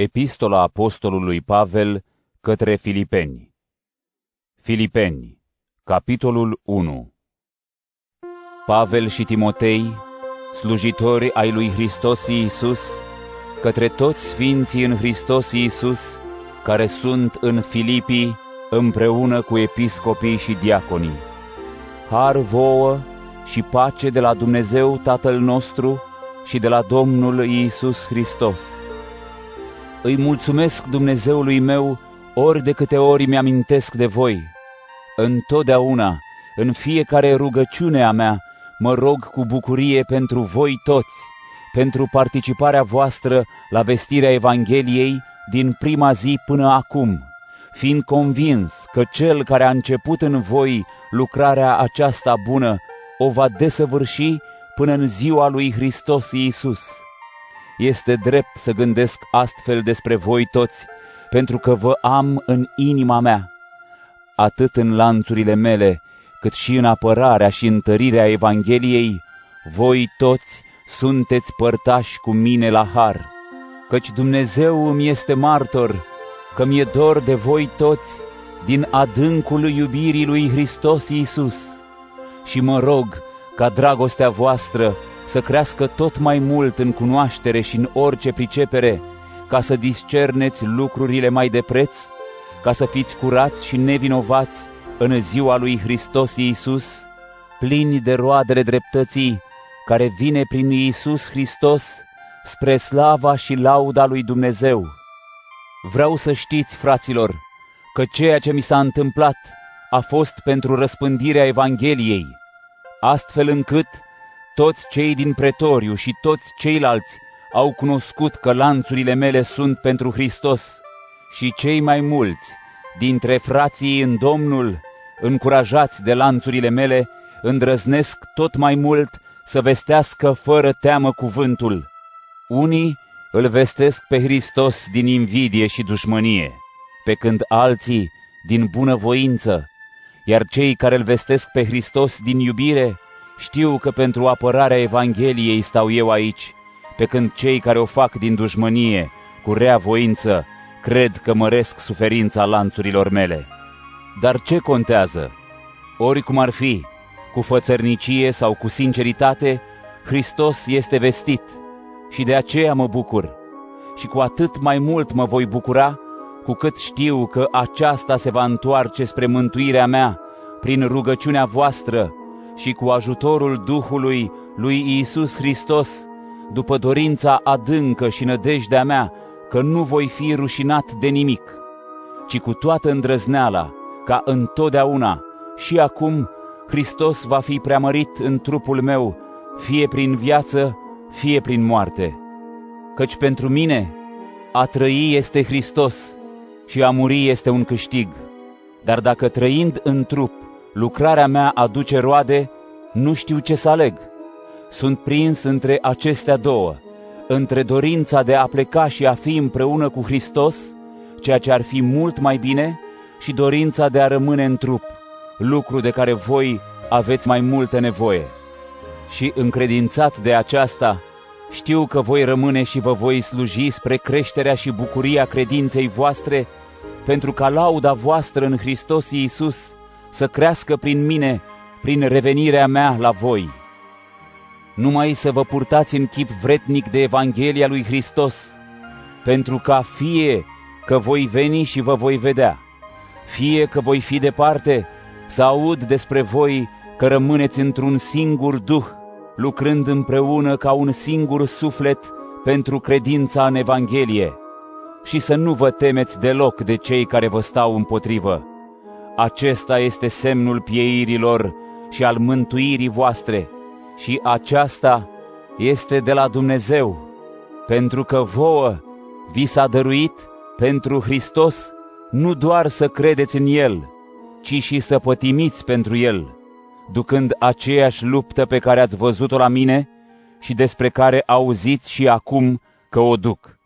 Epistola Apostolului Pavel către Filipeni. Filipeni, capitolul 1 Pavel și Timotei, slujitori ai lui Hristos Iisus, către toți sfinții în Hristos Iisus, care sunt în Filipii, împreună cu episcopii și diaconii. Har vouă și pace de la Dumnezeu Tatăl nostru și de la Domnul Iisus Hristos îi mulțumesc Dumnezeului meu ori de câte ori mi-amintesc de voi. Întotdeauna, în fiecare rugăciune a mea, mă rog cu bucurie pentru voi toți, pentru participarea voastră la vestirea Evangheliei din prima zi până acum, fiind convins că Cel care a început în voi lucrarea aceasta bună o va desăvârși până în ziua lui Hristos Iisus. Este drept să gândesc astfel despre voi toți, pentru că vă am în inima mea, atât în lanțurile mele, cât și în apărarea și întărirea Evangheliei, voi toți sunteți părtași cu mine la har, căci Dumnezeu îmi este martor că mi-e dor de voi toți din adâncul iubirii lui Hristos Iisus. Și mă rog ca dragostea voastră să crească tot mai mult în cunoaștere și în orice pricepere, ca să discerneți lucrurile mai de preț, ca să fiți curați și nevinovați în ziua lui Hristos Iisus, plini de roadele dreptății, care vine prin Iisus Hristos spre slava și lauda lui Dumnezeu. Vreau să știți, fraților, că ceea ce mi s-a întâmplat a fost pentru răspândirea Evangheliei, astfel încât toți cei din pretoriu și toți ceilalți au cunoscut că lanțurile mele sunt pentru Hristos și cei mai mulți dintre frații în Domnul, încurajați de lanțurile mele, îndrăznesc tot mai mult să vestească fără teamă cuvântul. Unii îl vestesc pe Hristos din invidie și dușmănie, pe când alții din bunăvoință, iar cei care îl vestesc pe Hristos din iubire știu că pentru apărarea Evangheliei stau eu aici, pe când cei care o fac din dușmănie, cu rea voință, cred că măresc suferința lanțurilor mele. Dar ce contează? Oricum ar fi, cu fățărnicie sau cu sinceritate, Hristos este vestit și de aceea mă bucur. Și cu atât mai mult mă voi bucura, cu cât știu că aceasta se va întoarce spre mântuirea mea prin rugăciunea voastră și cu ajutorul Duhului lui Iisus Hristos, după dorința adâncă și nădejdea mea că nu voi fi rușinat de nimic, ci cu toată îndrăzneala, ca întotdeauna și acum Hristos va fi preamărit în trupul meu, fie prin viață, fie prin moarte. Căci pentru mine a trăi este Hristos și a muri este un câștig. Dar dacă trăind în trup lucrarea mea aduce roade, nu știu ce să aleg. Sunt prins între acestea două, între dorința de a pleca și a fi împreună cu Hristos, ceea ce ar fi mult mai bine, și dorința de a rămâne în trup, lucru de care voi aveți mai multă nevoie. Și încredințat de aceasta, știu că voi rămâne și vă voi sluji spre creșterea și bucuria credinței voastre, pentru ca lauda voastră în Hristos Iisus să crească prin mine, prin revenirea mea la voi. Numai să vă purtați în chip vretnic de Evanghelia lui Hristos, pentru ca fie că voi veni și vă voi vedea, fie că voi fi departe, să aud despre voi că rămâneți într-un singur duh, lucrând împreună ca un singur suflet pentru credința în Evanghelie, și să nu vă temeți deloc de cei care vă stau împotrivă acesta este semnul pieirilor și al mântuirii voastre și aceasta este de la Dumnezeu, pentru că vouă vi s-a dăruit pentru Hristos nu doar să credeți în El, ci și să pătimiți pentru El, ducând aceeași luptă pe care ați văzut-o la mine și despre care auziți și acum că o duc.